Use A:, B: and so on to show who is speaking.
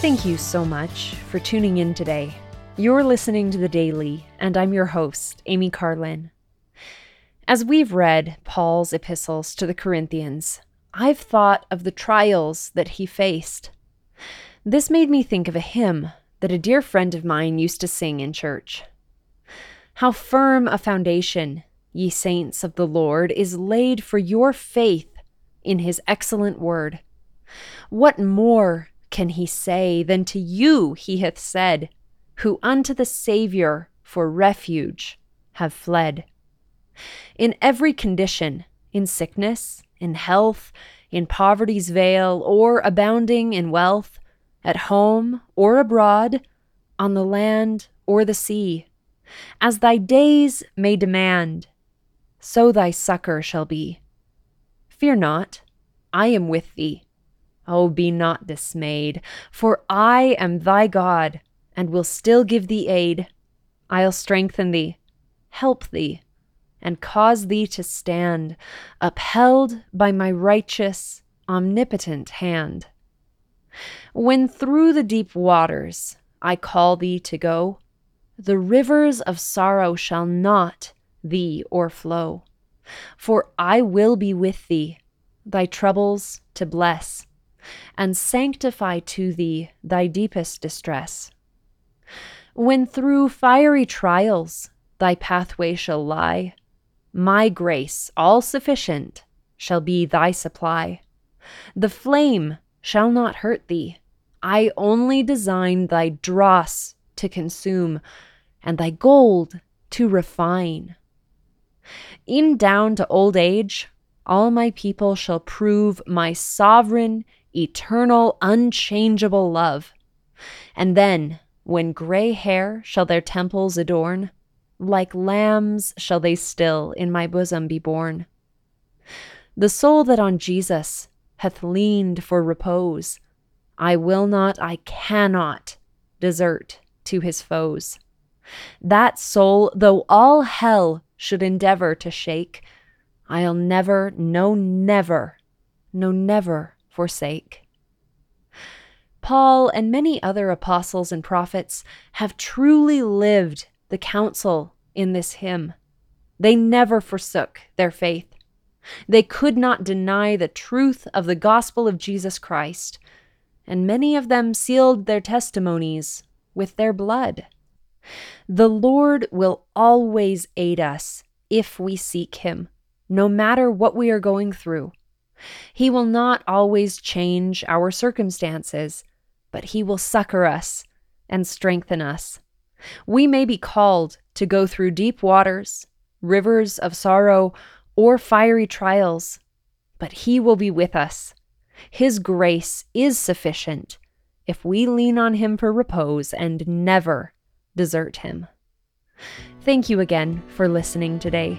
A: Thank you so much for tuning in today. You're listening to The Daily, and I'm your host, Amy Carlin. As we've read Paul's epistles to the Corinthians, I've thought of the trials that he faced. This made me think of a hymn that a dear friend of mine used to sing in church. How firm a foundation, ye saints of the Lord, is laid for your faith in his excellent word. What more can he say than to you he hath said, who unto the Saviour for refuge have fled? In every condition, in sickness, in health, in poverty's vale, or abounding in wealth, at home or abroad, on the land or the sea, as thy days may demand, so thy succor shall be. Fear not, I am with thee. Oh, be not dismayed, for I am thy God, and will still give thee aid. I'll strengthen thee, help thee, and cause thee to stand, upheld by my righteous, omnipotent hand. When through the deep waters I call thee to go, the rivers of sorrow shall not thee o'erflow. For I will be with thee, thy troubles to bless, and sanctify to thee thy deepest distress. When through fiery trials thy pathway shall lie, my grace, all sufficient, shall be thy supply. The flame shall not hurt thee. I only design thy dross to consume, and thy gold to refine. In down to old age, all my people shall prove my sovereign, eternal, unchangeable love. And then, when gray hair shall their temples adorn, like lambs shall they still in my bosom be borne. The soul that on Jesus hath leaned for repose, I will not, I cannot desert to his foes. That soul, though all hell should endeavor to shake, I'll never, no, never, no, never forsake. Paul and many other apostles and prophets have truly lived the counsel in this hymn. They never forsook their faith. They could not deny the truth of the gospel of Jesus Christ, and many of them sealed their testimonies with their blood. The Lord will always aid us if we seek Him, no matter what we are going through. He will not always change our circumstances, but He will succor us and strengthen us. We may be called to go through deep waters, rivers of sorrow, or fiery trials, but He will be with us. His grace is sufficient if we lean on Him for repose and never desert Him. Thank you again for listening today.